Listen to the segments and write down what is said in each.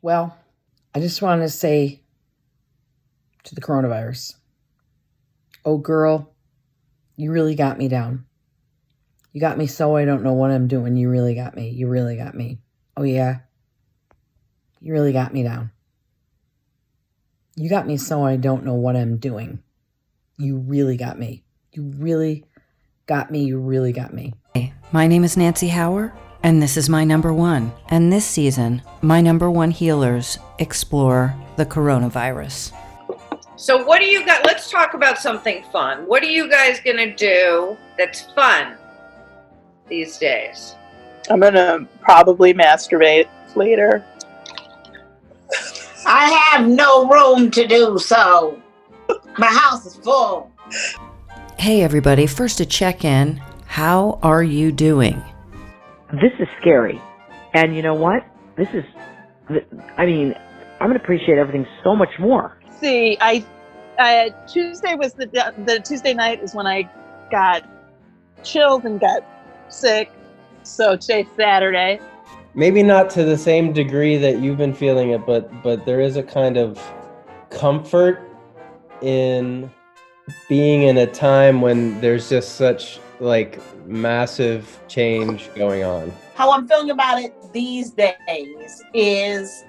Well, I just want to say to the coronavirus, oh girl, you really got me down. You got me so I don't know what I'm doing. You really got me. You really got me. Oh, yeah. You really got me down. You got me so I don't know what I'm doing. You really got me. You really got me. You really got me. Hey, my name is Nancy Hauer, and this is my number one. And this season, my number one healers explore the coronavirus. So, what do you got? Let's talk about something fun. What are you guys going to do that's fun these days? I'm gonna probably masturbate later. I have no room to do so. My house is full. Hey, everybody, first to check in. How are you doing? This is scary. And you know what? This is, I mean, I'm going to appreciate everything so much more. See, I, uh, Tuesday was the, the Tuesday night is when I got chilled and got sick. So today's Saturday. Maybe not to the same degree that you've been feeling it, but but there is a kind of comfort in being in a time when there's just such like massive change going on. How I'm feeling about it these days is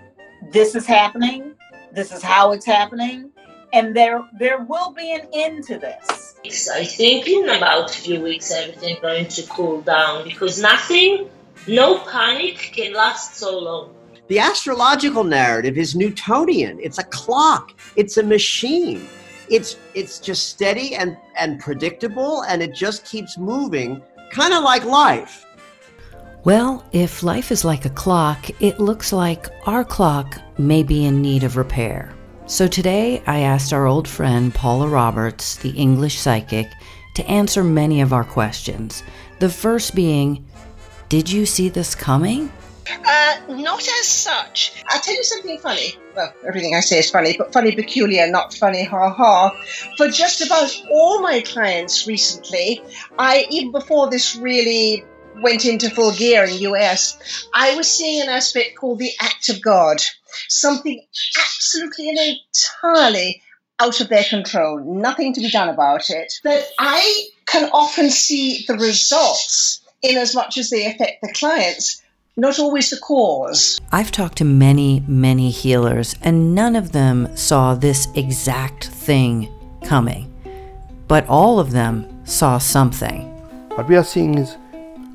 this is happening. This is how it's happening. And there there will be an end to this. I think in about a few weeks everything going to cool down because nothing, no panic can last so long. The astrological narrative is Newtonian. It's a clock. It's a machine. It's it's just steady and and predictable and it just keeps moving, kind of like life. Well, if life is like a clock, it looks like our clock may be in need of repair. So today I asked our old friend Paula Roberts, the English psychic, to answer many of our questions. The first being, Did you see this coming? Uh, not as such. I'll tell you something funny. Well, everything I say is funny, but funny peculiar, not funny ha ha. For just about all my clients recently, I, even before this really went into full gear in US, I was seeing an aspect called the act of God something absolutely and entirely out of their control, nothing to be done about it, that I can often see the results in as much as they affect the clients, not always the cause. I've talked to many, many healers, and none of them saw this exact thing coming. But all of them saw something. What we are seeing is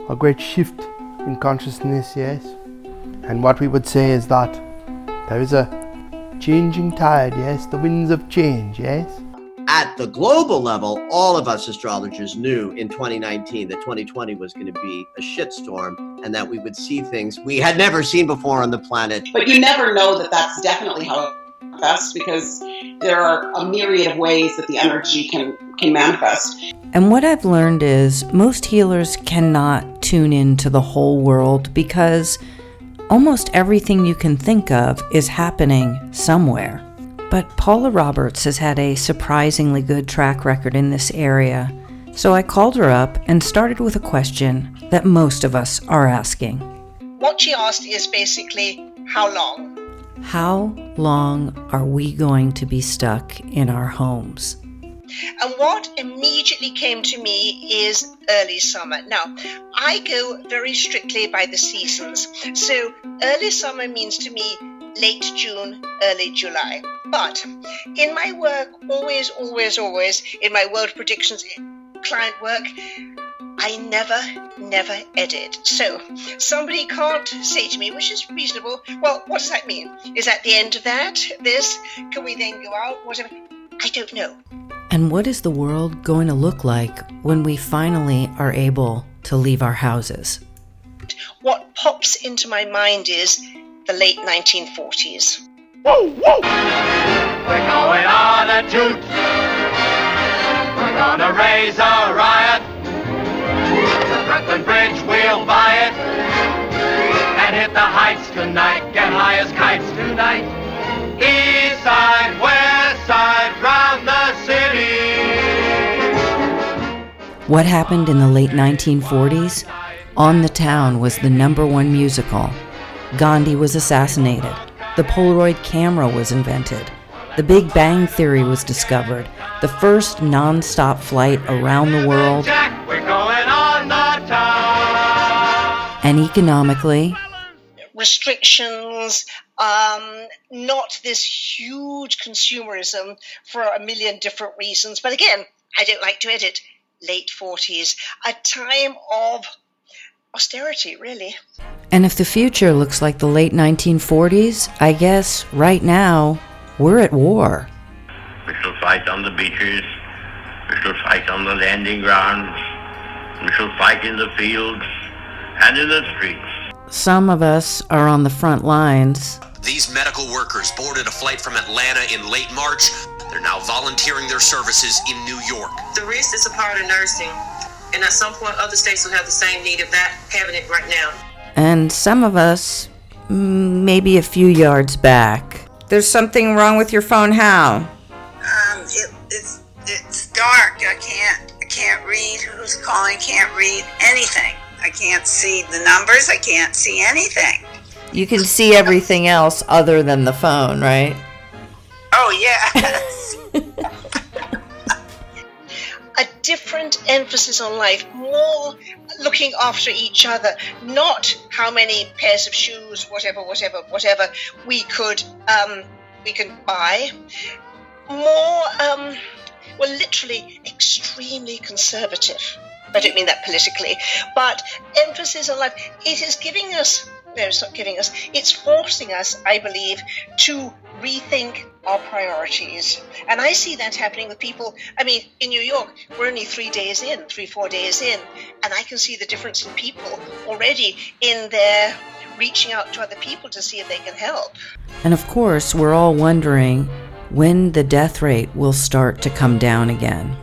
a great shift in consciousness, yes. And what we would say is that there is a changing tide, yes, the winds of change, yes. At the global level, all of us astrologers knew in 2019 that 2020 was going to be a shitstorm and that we would see things we had never seen before on the planet. But you never know that that's definitely how it manifests because there are a myriad of ways that the energy can can manifest. And what I've learned is most healers cannot tune into the whole world because Almost everything you can think of is happening somewhere. But Paula Roberts has had a surprisingly good track record in this area, so I called her up and started with a question that most of us are asking. What she asked is basically, how long? How long are we going to be stuck in our homes? And what immediately came to me is early summer. Now, I go very strictly by the seasons. So, early summer means to me late June, early July. But in my work, always, always, always, in my world predictions client work, I never, never edit. So somebody can't say to me, which is reasonable, well, what does that mean? Is that the end of that? This? Can we then go out? Whatever? I don't know. And what is the world going to look like when we finally are able to leave our houses? What pops into my mind is the late 1940s. We're going on a toot. We're gonna raise a riot. The Brooklyn Bridge, we'll buy it. And hit the heights tonight. Get high as kites tonight. East side, west side, round the city. What happened in the late 1940s? On the Town was the number one musical. Gandhi was assassinated. The Polaroid camera was invented. The Big Bang Theory was discovered. The first non stop flight around the world. Jack, we're going on the town. And economically, restrictions, um, not this huge consumerism for a million different reasons. But again, I don't like to edit. Late 40s, a time of austerity, really. and if the future looks like the late 1940s, I guess right now we're at war. We shall fight on the beaches. We shall fight on the landing grounds. We shall fight in the fields and in the streets. Some of us are on the front lines. These medical workers boarded a flight from Atlanta in late March. They're now volunteering their services in New York. The rest is a part of nursing, and at some point, other states will have the same need of that having it right now. And some of us, maybe a few yards back. There's something wrong with your phone, how? Um, it, it's it's dark. I can't I can't read who's calling. Can't read anything. I can't see the numbers. I can't see anything. You can see everything else other than the phone, right? Oh yes. different emphasis on life, more looking after each other, not how many pairs of shoes, whatever, whatever, whatever we could um, we can buy. More, um, well, literally extremely conservative. I don't mean that politically, but emphasis on life. It is giving us. It's not giving us. It's forcing us, I believe, to rethink our priorities. And I see that happening with people. I mean, in New York, we're only three days in, three, four days in, and I can see the difference in people already in their reaching out to other people to see if they can help. And of course, we're all wondering when the death rate will start to come down again.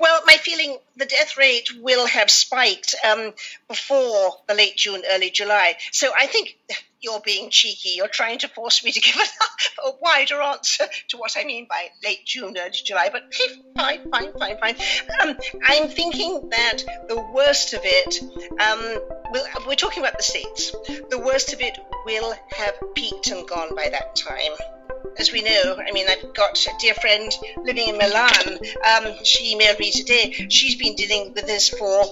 Well, my feeling the death rate will have spiked um, before the late June, early July. So I think you're being cheeky. You're trying to force me to give a, a wider answer to what I mean by late June, early July. But hey, fine, fine, fine, fine. Um, I'm thinking that the worst of it, um, will, we're talking about the States, the worst of it will have peaked and gone by that time as we know, I mean, I've got a dear friend living in Milan. Um, she emailed me today. She's been dealing with this for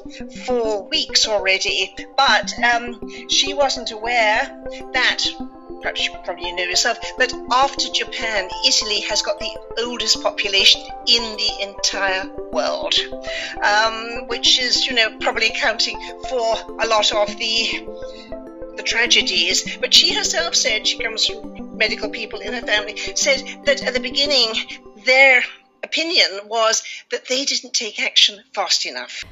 four weeks already, but um, she wasn't aware that. Perhaps you probably know yourself, but after Japan, Italy has got the oldest population in the entire world, um, which is, you know, probably accounting for a lot of the the tragedies. But she herself said she comes from medical people in her family said that at the beginning their opinion was that they didn't take action fast enough.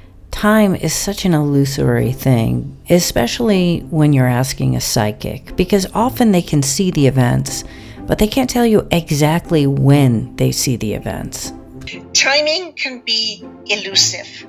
Time is such an illusory thing, especially when you're asking a psychic, because often they can see the events, but they can't tell you exactly when they see the events. Timing can be elusive.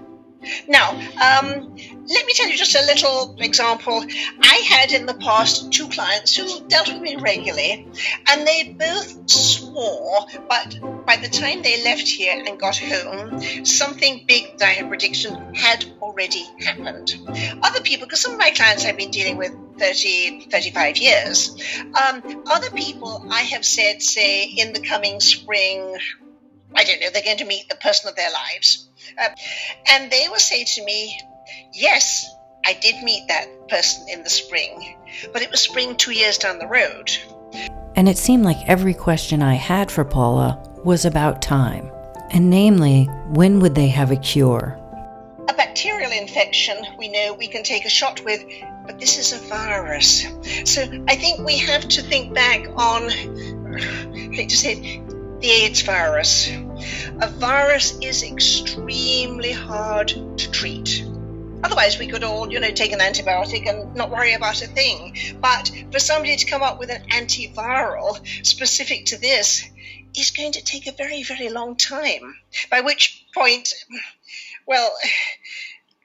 Now, um, let me tell you just a little example. I had in the past two clients who dealt with me regularly, and they both swore, but by the time they left here and got home, something big that I had prediction had already happened. Other people, because some of my clients I've been dealing with 30, 35 years, um, other people I have said, say, in the coming spring, I don't know, they're going to meet the person of their lives. Uh, and they will say to me, Yes, I did meet that person in the spring, but it was spring two years down the road. And it seemed like every question I had for Paula was about time, and namely, when would they have a cure? A bacterial infection, we know we can take a shot with, but this is a virus. So I think we have to think back on, I hate to say it, the AIDS virus. A virus is extremely hard to treat. Otherwise, we could all, you know, take an antibiotic and not worry about a thing. But for somebody to come up with an antiviral specific to this is going to take a very, very long time. By which point, well,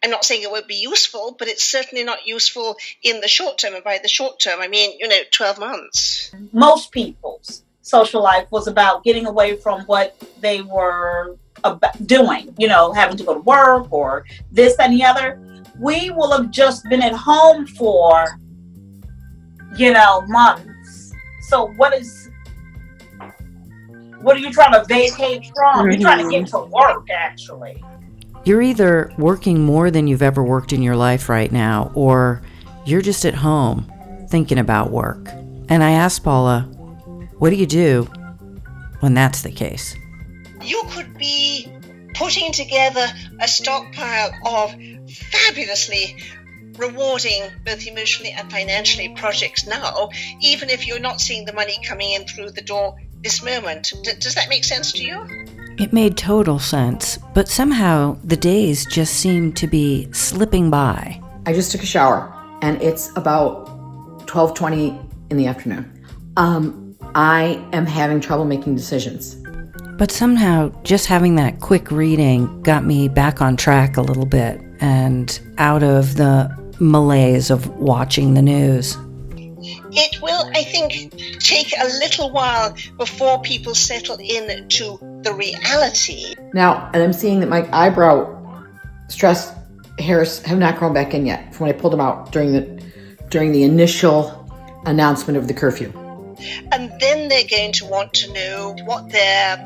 I'm not saying it won't be useful, but it's certainly not useful in the short term. And by the short term, I mean, you know, 12 months. Most people's social life was about getting away from what they were about doing, you know, having to go to work or this and the other. We will have just been at home for, you know, months. So what is what are you trying to vacate from? You're trying to get mm-hmm. to work actually. You're either working more than you've ever worked in your life right now, or you're just at home thinking about work. And I asked Paula, what do you do when that's the case? You could be putting together a stockpile of fabulously rewarding, both emotionally and financially, projects now, even if you're not seeing the money coming in through the door this moment. D- does that make sense to you? It made total sense, but somehow the days just seemed to be slipping by. I just took a shower and it's about 12:20 in the afternoon. Um, I am having trouble making decisions. But somehow, just having that quick reading got me back on track a little bit and out of the malaise of watching the news. It will, I think, take a little while before people settle in to the reality. Now, and I'm seeing that my eyebrow stress hairs have not grown back in yet from when I pulled them out during the during the initial announcement of the curfew. And then they're going to want to know what their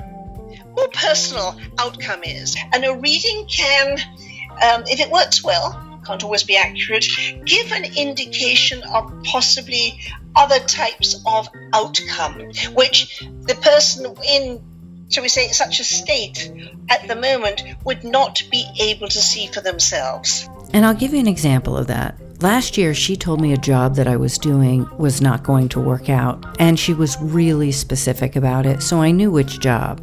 more personal outcome is. And a reading can, um, if it works well, can't always be accurate, give an indication of possibly other types of outcome, which the person in, shall we say, such a state at the moment would not be able to see for themselves. And I'll give you an example of that. Last year, she told me a job that I was doing was not going to work out, and she was really specific about it, so I knew which job.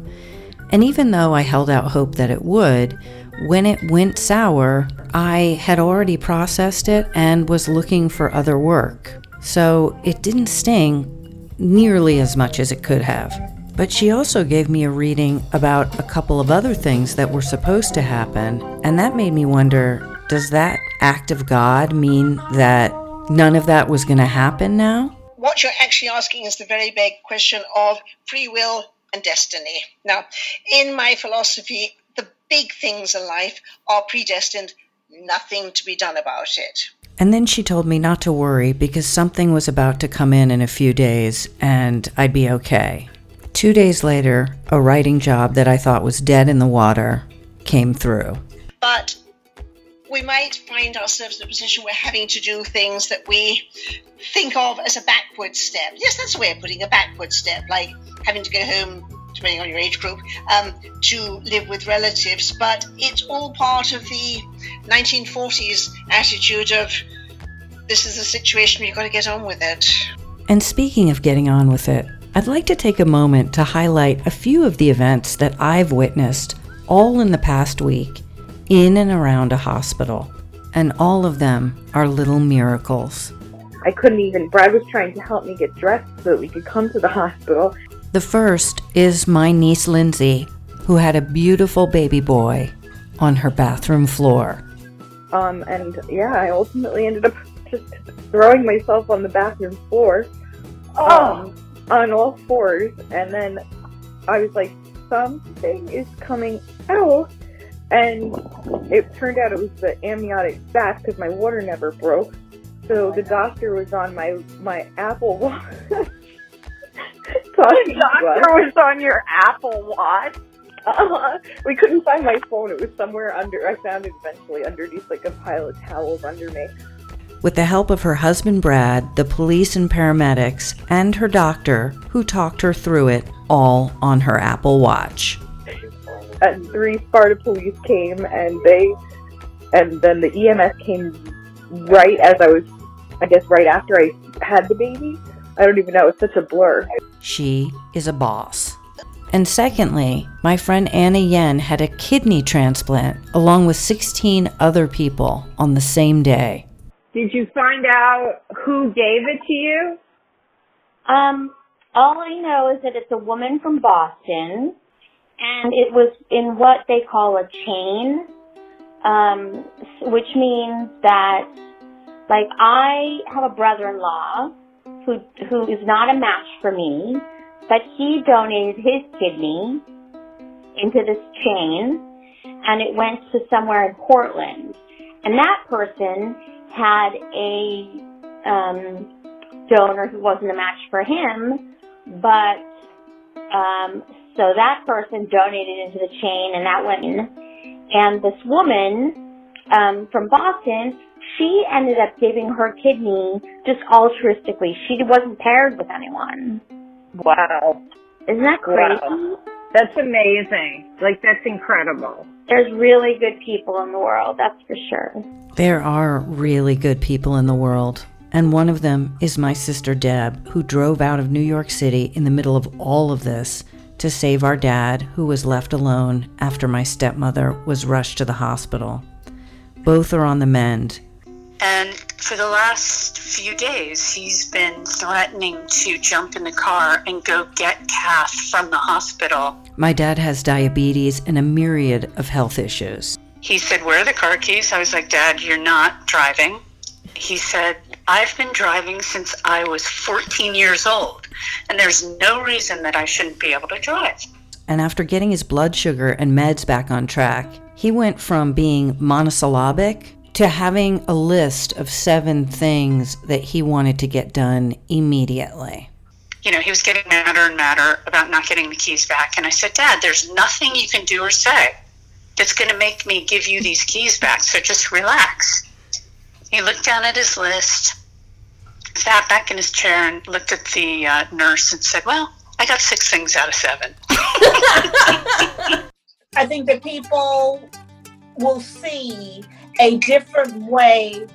And even though I held out hope that it would, when it went sour, I had already processed it and was looking for other work. So it didn't sting nearly as much as it could have. But she also gave me a reading about a couple of other things that were supposed to happen, and that made me wonder does that act of God mean that none of that was going to happen now? What you're actually asking is the very big question of free will and destiny. Now, in my philosophy, the big things in life are predestined, nothing to be done about it. And then she told me not to worry because something was about to come in in a few days and I'd be okay. Two days later, a writing job that I thought was dead in the water came through. But we might find ourselves in a position where having to do things that we think of as a backward step. Yes, that's a way of putting a backward step, like having to go home, depending on your age group, um, to live with relatives. But it's all part of the 1940s attitude of this is a situation you've got to get on with it. And speaking of getting on with it, I'd like to take a moment to highlight a few of the events that I've witnessed all in the past week in and around a hospital. And all of them are little miracles. I couldn't even, Brad was trying to help me get dressed so that we could come to the hospital. The first is my niece Lindsay, who had a beautiful baby boy on her bathroom floor. Um, and yeah, I ultimately ended up just throwing myself on the bathroom floor um, on all fours. And then I was like, something is coming out. And it turned out it was the amniotic sac because my water never broke. So the doctor was on my my Apple Watch. The doctor was on your Apple Watch. Uh, we couldn't find my phone. It was somewhere under. I found it eventually underneath like a pile of towels under me. With the help of her husband Brad, the police and paramedics, and her doctor, who talked her through it all on her Apple Watch. And three Sparta police came, and they, and then the EMS came right as I was, I guess, right after I had the baby. I don't even know. It's such a blur. She is a boss. And secondly, my friend Anna Yen had a kidney transplant along with 16 other people on the same day. Did you find out who gave it to you? Um, all I know is that it's a woman from Boston, and it was in what they call a chain, um, which means that, like, I have a brother-in-law who who is not a match for me, but he donated his kidney into this chain, and it went to somewhere in Portland, and that person had a um, donor who wasn't a match for him, but um, so that person donated into the chain, and that went in. And this woman um, from Boston, she ended up giving her kidney just altruistically. She wasn't paired with anyone. Wow. Isn't that crazy? Wow. That's amazing. Like, that's incredible. There's really good people in the world, that's for sure. There are really good people in the world, and one of them is my sister Deb, who drove out of New York City in the middle of all of this to save our dad, who was left alone after my stepmother was rushed to the hospital. Both are on the mend. And for the last few days, he's been threatening to jump in the car and go get Kath from the hospital. My dad has diabetes and a myriad of health issues. He said, Where are the car keys? I was like, Dad, you're not driving. He said, I've been driving since I was 14 years old, and there's no reason that I shouldn't be able to drive. And after getting his blood sugar and meds back on track, he went from being monosyllabic to having a list of seven things that he wanted to get done immediately. You know, he was getting madder and madder about not getting the keys back. And I said, Dad, there's nothing you can do or say that's going to make me give you these keys back. So just relax. He looked down at his list, sat back in his chair, and looked at the uh, nurse and said, Well, I got six things out of seven. I think that people will see a different way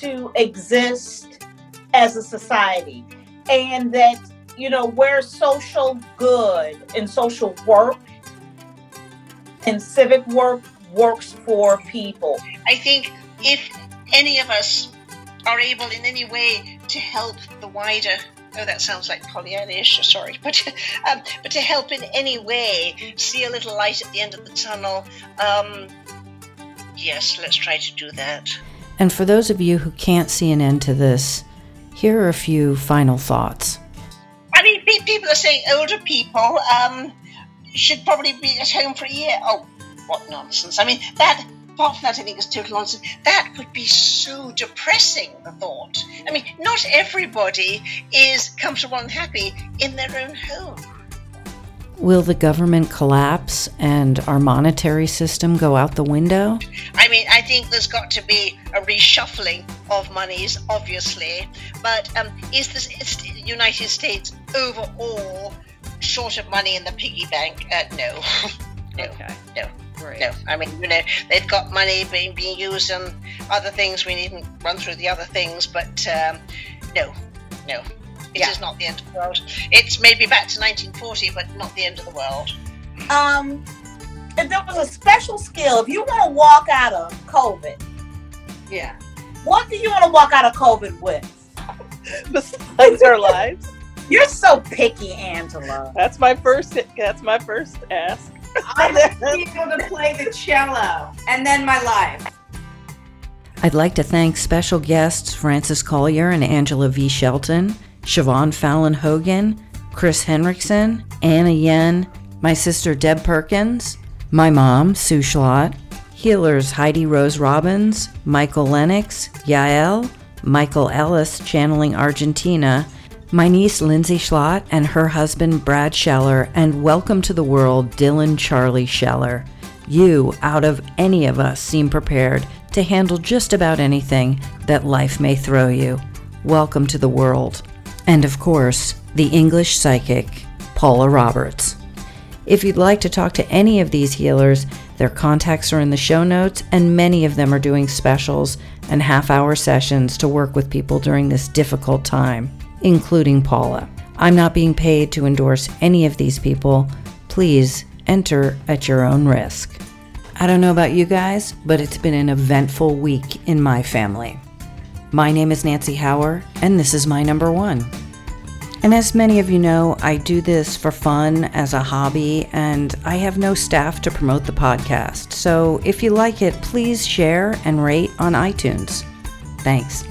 to exist as a society. And that, you know, where social good and social work and civic work works for people. I think if any of us are able in any way to help the wider oh that sounds like Pollyannish, sorry, but um, but to help in any way see a little light at the end of the tunnel, um, yes, let's try to do that. And for those of you who can't see an end to this, here are a few final thoughts. I mean, pe- people are saying older people um, should probably be at home for a year. Oh, what nonsense! I mean, that apart from that, I think it's total nonsense. That would be so depressing, the thought. I mean, not everybody is comfortable and happy in their own home. Will the government collapse and our monetary system go out the window? I mean, I think there's got to be a reshuffling of monies, obviously, but um, is the United States overall short of money in the piggy bank? Uh, no. no. Okay. No. Great. No, I mean, you know, they've got money being, being used on other things. We needn't run through the other things, but um, no, no. it is not the end of the world. It's maybe back to 1940, but not the end of the world. Um, if there was a special skill, if you want to walk out of COVID, yeah, what do you want to walk out of COVID with? Besides our lives. You're so picky, Angela. That's my first. That's my first ask. I want to be able to play the cello, and then my life. I'd like to thank special guests Francis Collier and Angela V. Shelton, Siobhan Fallon Hogan, Chris Henriksen, Anna Yen, my sister Deb Perkins, my mom, Sue Schlott, healers Heidi Rose Robbins, Michael Lennox, Yael, Michael Ellis channeling Argentina, my niece Lindsay Schlott and her husband Brad Scheller, and welcome to the world Dylan Charlie Scheller. You, out of any of us, seem prepared to handle just about anything that life may throw you. Welcome to the world. And of course, the English psychic, Paula Roberts. If you'd like to talk to any of these healers, their contacts are in the show notes, and many of them are doing specials and half hour sessions to work with people during this difficult time, including Paula. I'm not being paid to endorse any of these people. Please enter at your own risk. I don't know about you guys, but it's been an eventful week in my family. My name is Nancy Hauer, and this is my number one. And as many of you know, I do this for fun as a hobby, and I have no staff to promote the podcast. So if you like it, please share and rate on iTunes. Thanks.